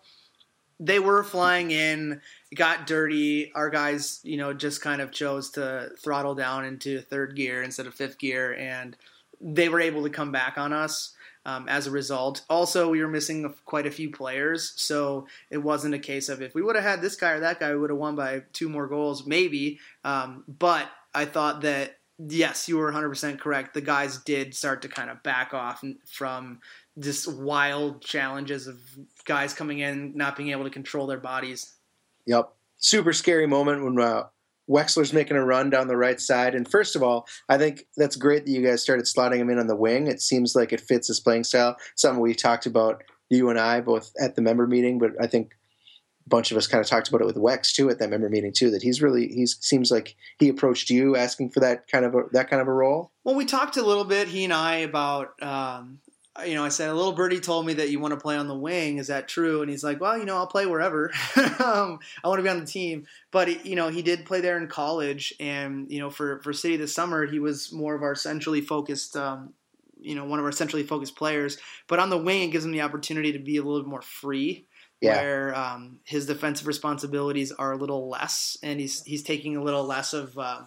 they were flying in, got dirty. Our guys, you know, just kind of chose to throttle down into third gear instead of fifth gear, and they were able to come back on us. Um, as a result, also we were missing quite a few players, so it wasn't a case of if we would have had this guy or that guy, we would have won by two more goals, maybe. Um, but I thought that yes, you were 100% correct. The guys did start to kind of back off from this wild challenges of guys coming in not being able to control their bodies. Yep. Super scary moment when uh, Wexler's making a run down the right side. And first of all, I think that's great that you guys started slotting him in on the wing. It seems like it fits his playing style. Something we talked about, you and I, both at the member meeting, but I think a bunch of us kind of talked about it with Wex too at that member meeting too. That he's really he seems like he approached you asking for that kind of a, that kind of a role. Well, we talked a little bit he and I about um, you know, I said, a little birdie told me that you want to play on the wing. Is that true? And he's like, well, you know, I'll play wherever. um, I want to be on the team. But, you know, he did play there in college. And, you know, for, for City this summer, he was more of our centrally focused, um, you know, one of our centrally focused players. But on the wing, it gives him the opportunity to be a little bit more free. Yeah. Where um, his defensive responsibilities are a little less, and he's he's taking a little less of uh,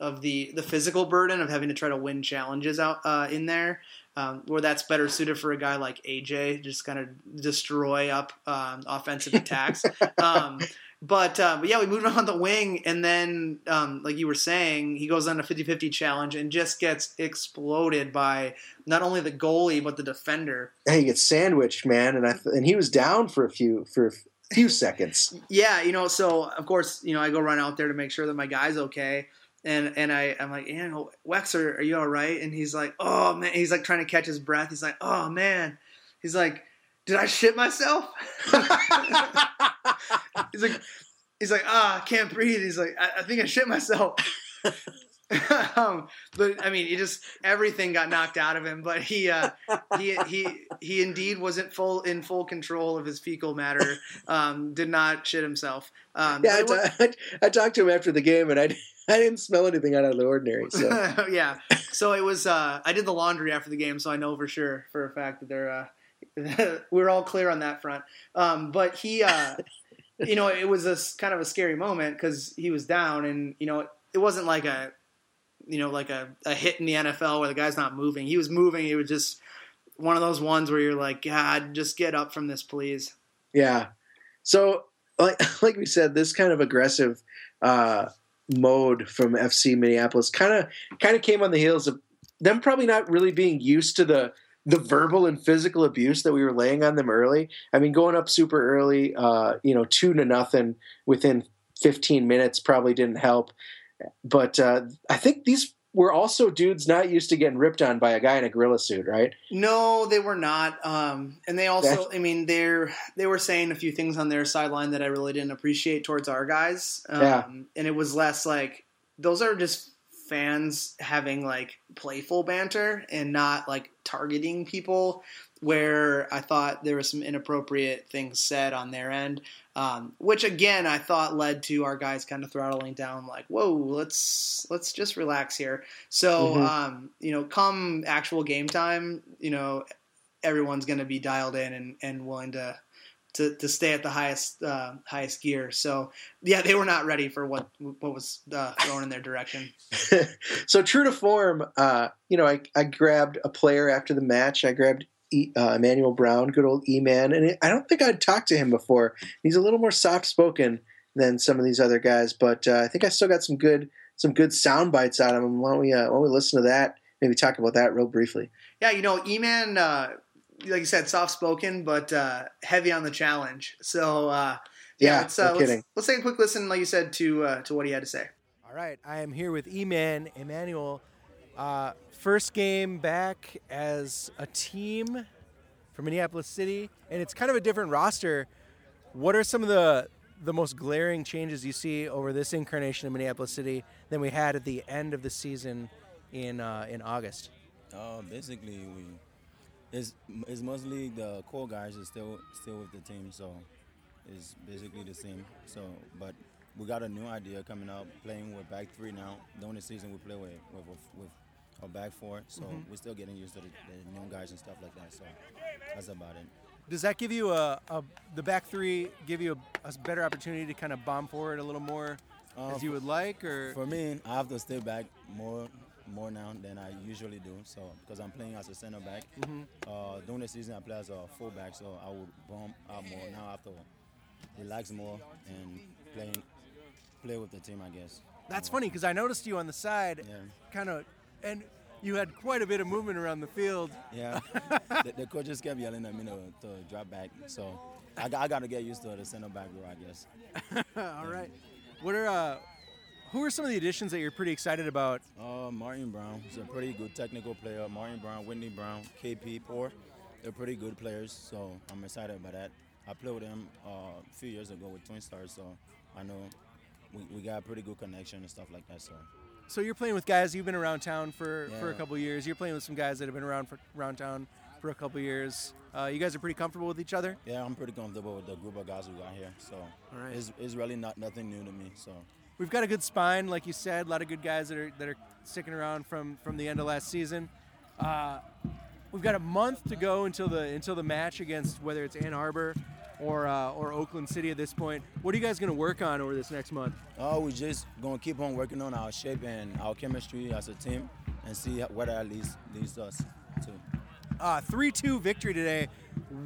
of the the physical burden of having to try to win challenges out uh, in there um, where that's better suited for a guy like AJ, just kind of destroy up um, offensive attacks. um, but, uh, but yeah, we moved on the wing, and then, um, like you were saying, he goes on a 50 50 challenge and just gets exploded by not only the goalie, but the defender. Yeah, he gets sandwiched, man. And, I, and he was down for a few, for a few seconds. Yeah, you know, so of course, you know, I go run out there to make sure that my guy's okay and and I I'm like, yeah, Wexer, are you all right? And he's like, oh man, he's like trying to catch his breath. He's like, oh man, he's like, did I shit myself? he's like, he's like, ah, oh, I can't breathe. He's like, I, I think I shit myself. um, but I mean, he just everything got knocked out of him. But he uh, he he he indeed wasn't full in full control of his fecal matter. Um, did not shit himself. Um, yeah, I, t- I talked to him after the game, and I I didn't smell anything out of the ordinary. So yeah, so it was. Uh, I did the laundry after the game, so I know for sure for a fact that they're. Uh, we're all clear on that front. Um, but he, uh, you know, it was a kind of a scary moment because he was down, and you know, it wasn't like a, you know, like a, a hit in the NFL where the guy's not moving. He was moving. It was just one of those ones where you're like, God, just get up from this, please. Yeah. So, like, like we said, this kind of aggressive uh, mode from FC Minneapolis kind of kind of came on the heels of them probably not really being used to the the verbal and physical abuse that we were laying on them early. I mean, going up super early, uh, you know, two to nothing within 15 minutes probably didn't help. But uh, I think these were also dudes not used to getting ripped on by a guy in a gorilla suit, right? No, they were not. Um, and they also, I mean, they're they were saying a few things on their sideline that I really didn't appreciate towards our guys. Um, yeah. And it was less like those are just fans having like playful banter and not like targeting people where I thought there were some inappropriate things said on their end, um, which again I thought led to our guys kind of throttling down, like, "Whoa, let's let's just relax here." So, mm-hmm. um, you know, come actual game time, you know, everyone's going to be dialed in and, and willing to to, to stay at the highest uh, highest gear. So yeah, they were not ready for what what was uh, thrown in their direction. so true to form, uh, you know, I, I grabbed a player after the match. I grabbed e, uh, Emmanuel Brown, good old E Man, and I don't think I'd talked to him before. He's a little more soft spoken than some of these other guys, but uh, I think I still got some good some good sound bites out of him. Why don't we uh, why don't we listen to that? Maybe talk about that real briefly. Yeah, you know, E Man like you said, soft spoken, but uh, heavy on the challenge. So uh, yeah, yeah let's, uh, no let's, let's, take a quick listen, like you said, to uh, to what he had to say. All right, I am here with E-Man Emmanuel. Uh, first game back as a team for Minneapolis City, and it's kind of a different roster. What are some of the the most glaring changes you see over this incarnation of Minneapolis City than we had at the end of the season in uh, in August? basically, we it's it's mostly the core guys are still still with the team, so it's basically the same. So, but we got a new idea coming up, playing with back three now. The only season we play with with, with a back four, so mm-hmm. we're still getting used to the, the, new guys and stuff like that. So that's about it. Does that give you a, a the back three give you a, a, better opportunity to kind of bomb forward a little more uh, as you would like, or for me, I have to stay back more more now than I usually do. So because I'm playing as a center back, mm-hmm. uh, during the season I play as a fullback, so I would bump out more. Now I have to relax more and play play with the team, I guess. That's funny because I noticed you on the side, Yeah. kind of, and you had quite a bit of movement around the field. Yeah, the, the coaches kept yelling at me to, to drop back, so I, got- I got to get used to the center back role, I guess. All right. What are uh, who are some of the additions that you're pretty excited about? Uh, Martin Brown is a pretty good technical player. Martin Brown, Whitney Brown, KP Poor, they're pretty good players, so I'm excited about that. I played with them uh, a few years ago with Twin Stars, so I know we, we got a pretty good connection and stuff like that. So So you're playing with guys you've been around town for, for a Yeah. couple years. You're playing with some guys that have been around for around town for a couple years. Uh, you guys are pretty comfortable with each other. yeah, I'm pretty comfortable with the group of guys we got here. So right. it's, it's really not nothing new to me. So We've got a good spine, like you said. A lot of good guys that are that are sticking around from from the end of last season. Uh, we've got a month to go until the until the match against whether it's Ann Arbor or uh, or Oakland City at this point. What are you guys going to work on over this next month? Oh, we just gonna keep on working on our shape and our chemistry as a team, and see where that leads leads us to. Uh, 3-2 victory today.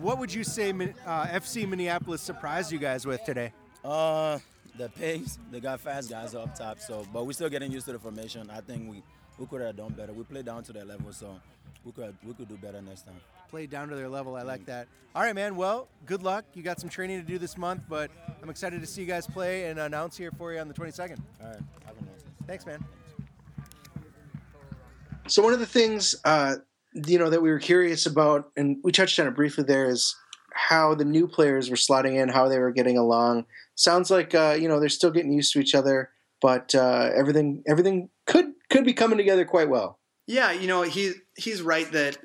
What would you say uh, FC Minneapolis surprised you guys with today? Uh, the pace, they got fast guys up top, so but we're still getting used to the formation. I think we we could have done better. We played down to that level, so we could we could do better next time. Played down to their level. I like that. All right, man. Well, good luck. You got some training to do this month, but I'm excited to see you guys play and announce here for you on the 22nd. All right, have a nice day. Thanks, man. So one of the things uh, you know that we were curious about, and we touched on it briefly there, is how the new players were slotting in, how they were getting along. Sounds like uh, you know they're still getting used to each other, but uh, everything everything could could be coming together quite well. Yeah, you know, he he's right that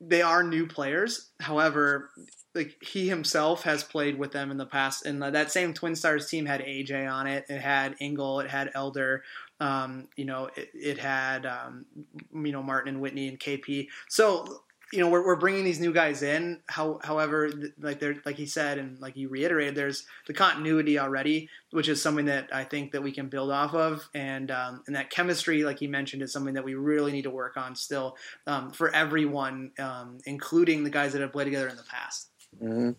they are new players. However, like he himself has played with them in the past, and that same Twin Stars team had AJ on it. It had Engel, it had Elder. Um, you know, it, it had um, you know Martin and Whitney and KP. So you know, we're, we're bringing these new guys in. How, however, like they're like he said and like you reiterated, there's the continuity already, which is something that I think that we can build off of, and um, and that chemistry, like you mentioned, is something that we really need to work on still um, for everyone, um, including the guys that have played together in the past. Mhm.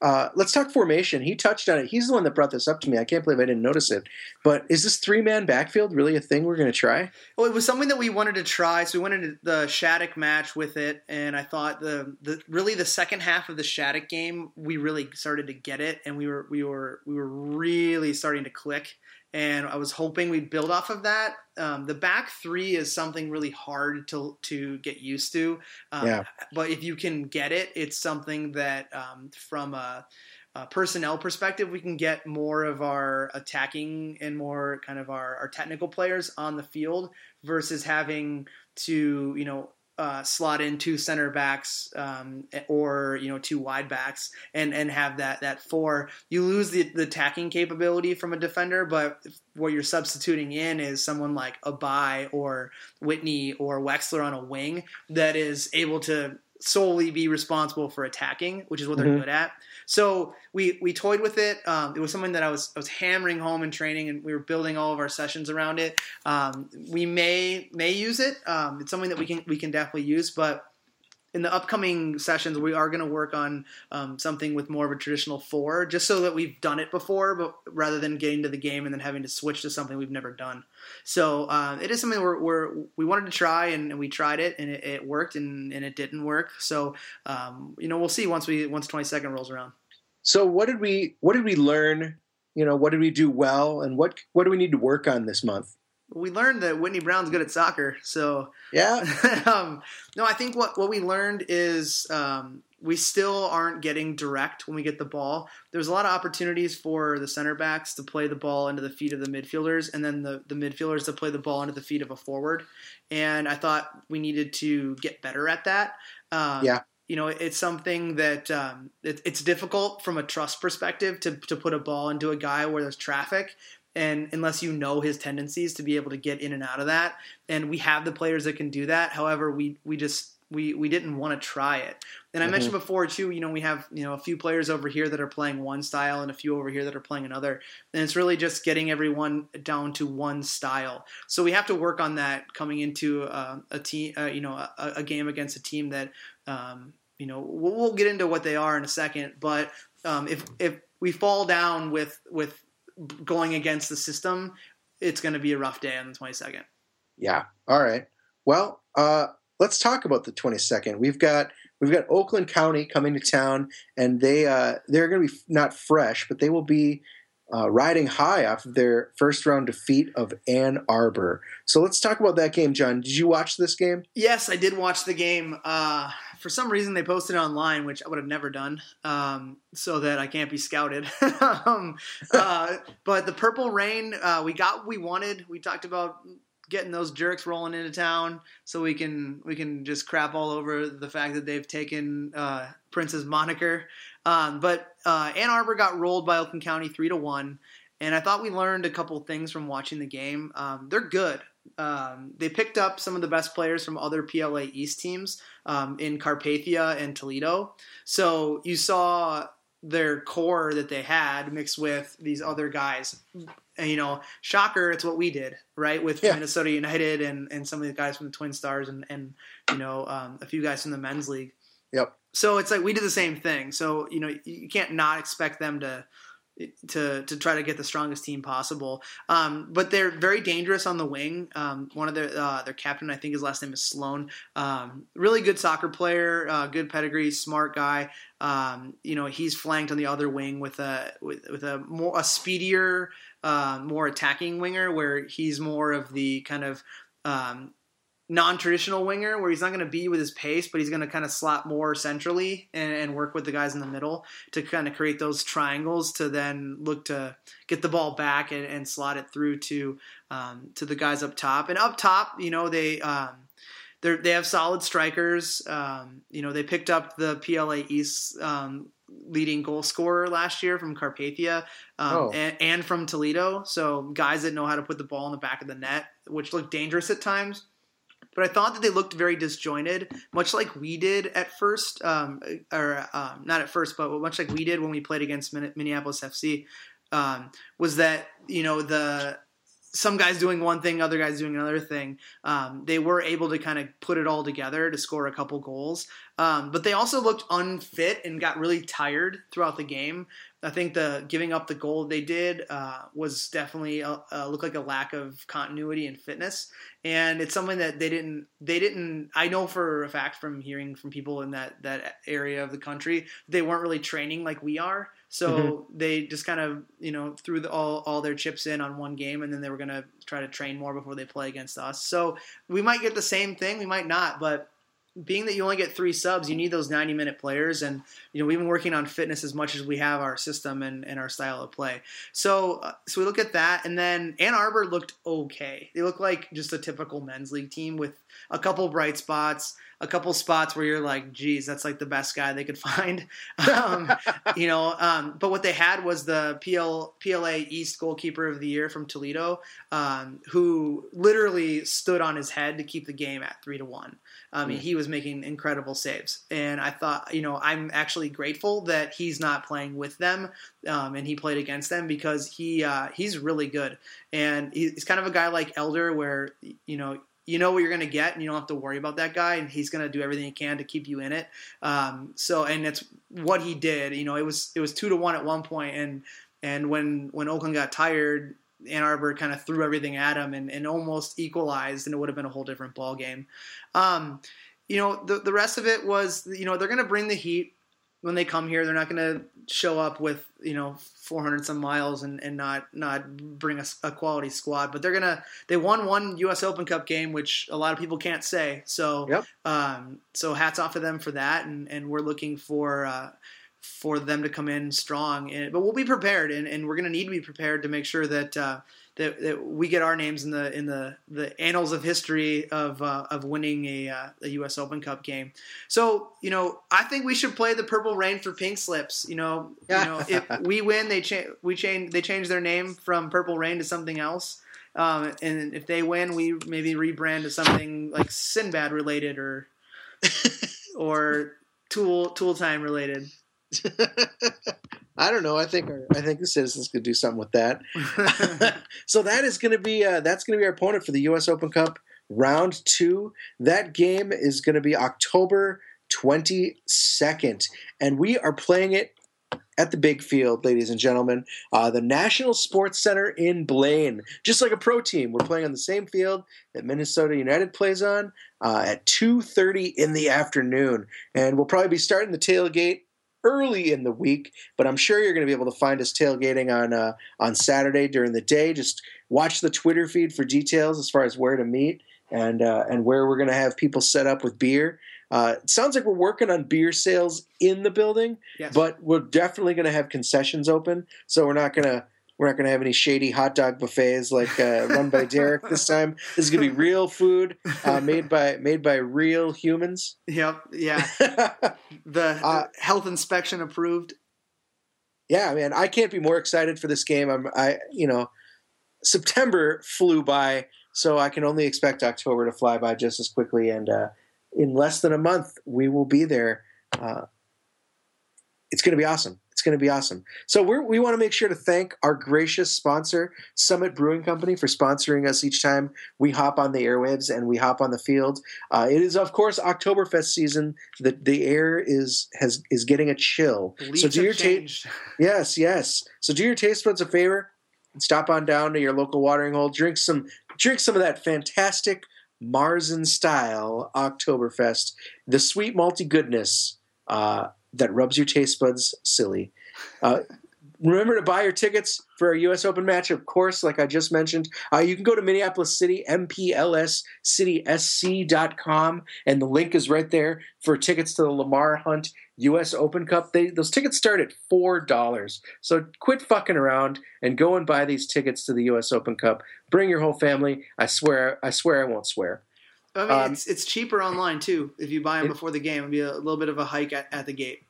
Uh, let's talk formation. He touched on it. He's the one that brought this up to me. I can't believe I didn't notice it. But is this three man backfield really a thing we're going to try? Well, it was something that we wanted to try, so we went into the Shattuck match with it, and I thought the, the really the second half of the Shattuck game, we really started to get it, and we were we were we were really starting to click, and I was hoping we'd build off of that. Um, the back three is something really hard to to get used to, um, Yeah. but if you can get it, it's something that um, from a uh, personnel perspective, we can get more of our attacking and more kind of our, our technical players on the field versus having to, you know, uh, slot in two center backs um, or you know two wide backs and and have that that four you lose the, the attacking capability from a defender but what you're substituting in is someone like Abai or Whitney or Wexler on a wing that is able to solely be responsible for attacking which is what they're Mhm. good at so we we toyed with it. Um, it was something that I was I was hammering home in training, and we were building all of our sessions around it. Um, we may may use it. Um, it's something that we can we can definitely use, but. In the upcoming sessions, we are going to work on um, something with more of a traditional four, just so that we've done it before, but rather than getting to the game and then having to switch to something we've never done. So uh, it is something we're, we're we wanted to try, and, and we tried it, and it, it worked, and, and it didn't work. So um, you know, we'll see once we once twenty second rolls around. So what did we what did we learn? You know, what did we do well, and what what do we need to work on this month? we learned that Whitney Brown's good at soccer. So, Yeah, um, no, I think what, what we learned is um, we still aren't getting direct when we get the ball. There's a lot of opportunities for the center backs to play the ball into the feet of the midfielders, and then the, the midfielders to play the ball into the feet of a forward. And I thought we needed to get better at that. Um, Yeah. You know, it's something that um, it, it's difficult from a trust perspective to, to put a ball into a guy where there's traffic and unless you know his tendencies to be able to get in and out of that. And we have the players that can do that. However we we just we we didn't want to try it. And i Mhm. mentioned before too you know we have you know a few players over here that are playing one style and a few over here that are playing another. And it's really just getting everyone down to one style. So we have to work on that coming into uh, a team uh, you know a, a game against a team that um, you know we'll, we'll get into what they are in a second but um, if if we fall down with with going against the system it's going to be a rough day on the 22nd. Yeah. All right. Well, uh, let's talk about the 22nd. We've got we've got Oakland County coming to town, and they uh, they're going to be not fresh, but they will be uh, riding high off of their first round defeat of Ann Arbor. So let's talk about that game, John. Did you watch this game? Yes, I did watch the game. Uh, for some reason, they posted it online, which I would have never done, um, so that I can't be scouted. um, uh, but the Purple Rain, uh, we got what we wanted. We talked about getting those jerks rolling into town so we can we can just crap all over the fact that they've taken uh, Prince's moniker. Um, but uh, Ann Arbor got rolled by Oakland County three to one, and I thought we learned a couple things from watching the game. Um, they're good. Um, they picked up some of the best players from other PLA East teams um, in Carpathia and Toledo. So you saw their core that they had mixed with these other guys. And, you know, shocker, it's what we did, right? With Yeah. Minnesota United and, and some of the guys from the Twin Stars and, and you know, um, a few guys from the men's league. Yep. So it's like we did the same thing. So, you know, you can't not expect them to to to try to get the strongest team possible. Um, but they're very dangerous on the wing. Um, one of their uh, their captain, I think his last name is Sloan. Um, really good soccer player, uh, good pedigree, smart guy. Um, you know, he's flanked on the other wing with a with, with a more a speedier, uh, more attacking winger, where he's more of the kind of um, non-traditional winger where he's not going to be with his pace but he's going to kind of slot more centrally and, and work with the guys in the middle to kind of create those triangles to then look to get the ball back and, and slot it through to um, to the guys up top. And up top you know they um, they they have solid strikers. Um, you know they picked up the PLA East um, leading goal scorer last year from Carpathia um, Oh. and, and from Toledo. So guys that know how to put the ball in the back of the net which look dangerous at times but I thought that they looked very disjointed, much like we did at first, um, or um, not at first, but much like we did when we played against Minneapolis FC. Um, was that you know the some guys doing one thing, other guys doing another thing. Um, they were able to kind of put it all together to score a couple goals, um, but they also looked unfit and got really tired throughout the game. I think the giving up the goal they did uh, was definitely a, uh, looked like a lack of continuity and fitness, and it's something that they didn't they didn't. I know for a fact from hearing from people in that that area of the country, they weren't really training like we are. So they just kind of you know threw the, all all their chips in on one game, and then they were gonna try to train more before they play against us. So we might get the same thing, we might not, but being that you only get three subs, you need those 90 minute players. And, you know, we've been working on fitness as much as we have our system and, and our style of play. So, uh, so we look at that. And then Ann Arbor looked okay. They look like just a typical men's league team with a couple bright spots, a couple spots where you're like, geez, that's like the best guy they could find. um, you know, um, but what they had was the PL, PLA East goalkeeper of the year from Toledo, um, who literally stood on his head to keep the game at three to one. I mean, he was making incredible saves, and I thought, you know, I'm actually grateful that he's not playing with them, um, and he played against them because he uh, he's really good, and he's kind of a guy like Elder, where you know you know what you're going to get, and you don't have to worry about that guy, and he's going to do everything he can to keep you in it. Um, so, and it's what he did. You know, it was it was two to one at one point, and and when when Oakland got tired, Ann Arbor kind of threw everything at him and, and almost equalized, and it would have been a whole different ball game. Um, you know, the the rest of it was, you know, they're going to bring the heat when they come here. They're not going to show up with you know 400 some miles and, and not not bring a, a quality squad, but they're gonna they won one U.S. Open Cup game, which a lot of people can't say. So Yep. um, so hats off to them for that, and and we're looking for. Uh, for them to come in strong, and, but we'll be prepared, and, and we're going to need to be prepared to make sure that uh, that, that we get our names in the in the, the annals of history of uh, of winning a, uh, a U.S. Open Cup game. So you know, I think we should play the Purple Rain for Pink Slips. You know, you know, if we win, they change we change they change their name from Purple Rain to something else. Um, and if they win, we maybe rebrand to something like Sinbad related or or Tool Tool Time related. I don't know. I think our, I think the citizens could do something with that. so that is going to be uh, that's going to be our opponent for the U.S. Open Cup round two. That game is going to be October twenty second, and we are playing it at the big field, ladies and gentlemen, uh, the National Sports Center in Blaine. Just like a pro team, we're playing on the same field that Minnesota United plays on uh, at 2.30 in the afternoon. And we'll probably be starting the tailgate early in the week, but I'm sure you're going to be able to find us tailgating on uh, on Saturday during the day. Just watch the Twitter feed for details as far as where to meet and uh, and where we're going to have people set up with beer. Uh, it sounds like we're working on beer sales in the building, Yes. but we're definitely going to have concessions open. So we're not going to we're not going to have any shady hot dog buffets like uh, run by Derek this time. This is going to be real food uh, made by made by real humans. Yep. Yeah. The, Uh, the health inspection approved. yeah, man, I can't be more excited for this game. I'm, I, you know, September flew by, so I can only expect October to fly by just as quickly. And uh, in less than a month, we will be there. Uh, it's going to be awesome. It's going to be awesome. So we're, we want to make sure to thank our gracious sponsor, Summit Brewing Company, for sponsoring us each time we hop on the airwaves and we hop on the field. Uh, it is, of course, Oktoberfest season. The the air is has is getting a chill. So do your ta- changed. Yes, yes. So do your taste buds a favor and stop on down to your local watering hole. Drink some drink some of that fantastic Marzen style Oktoberfest, the sweet malty goodness uh, that rubs your taste buds silly. Uh, remember to buy your tickets for our U.S. Open match, of course, like I just mentioned. Uh, you can go to Minneapolis City, MPLSCitySC.com, and the link is right there for tickets to the Lamar Hunt U.S. Open Cup. They, those tickets start at $4. So quit fucking around and go and buy these tickets to the U.S. Open Cup. Bring your whole family. I swear, I swear I won't swear. I mean, Um, it's it's cheaper online too if you buy them it- before the game. It'd be a little bit of a hike at, at the gate.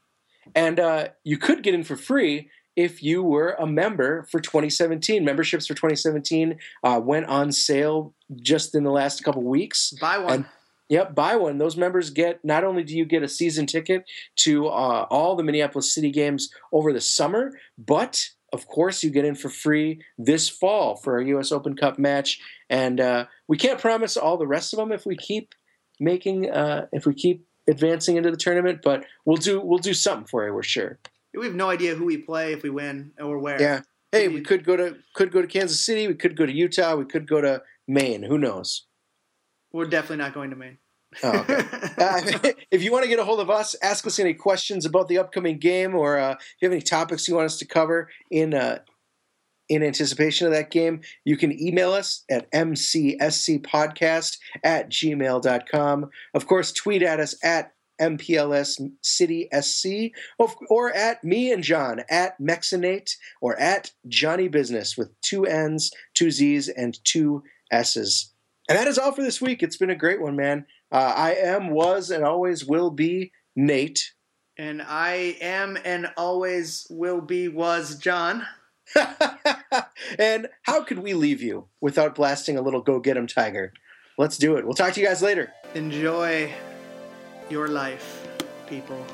And uh, you could get in for free if you were a member for 2017. Memberships for 2017 uh, went on sale just in the last couple weeks. Buy one. And- Yep, buy one. Those members get not only do you get a season ticket to uh, all the Minneapolis City games over the summer, but of course you get in for free this fall for our U.S. Open Cup match. And uh, we can't promise all the rest of them if we keep making uh, if we keep advancing into the tournament, but we'll do we'll do something for you. We're sure. we have no idea who we play if we win or where. Yeah. Hey, we could go to could go to Kansas City. We could go to Utah. We could go to Maine. Who knows? We're definitely not going to Maine. Oh, okay. Uh, if you want to get a hold of us, ask us any questions about the upcoming game, or uh, if you have any topics you want us to cover in uh, in anticipation of that game, you can email us at mcscpodcast at gmail.com. Of course, tweet at us at MPLS City SC, or, or at me and John at Mexinate, or at Johnny Business with two N's, two Z's, and two S's. And that is all for this week. It's been a great one, man. Uh, I am, was, and always will be Nate. and I am and always will be was John. and how could we leave you without blasting a little Go Get 'em Tiger? Let's do it. We'll talk to you guys later. Enjoy your life, people.